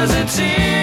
was a tear.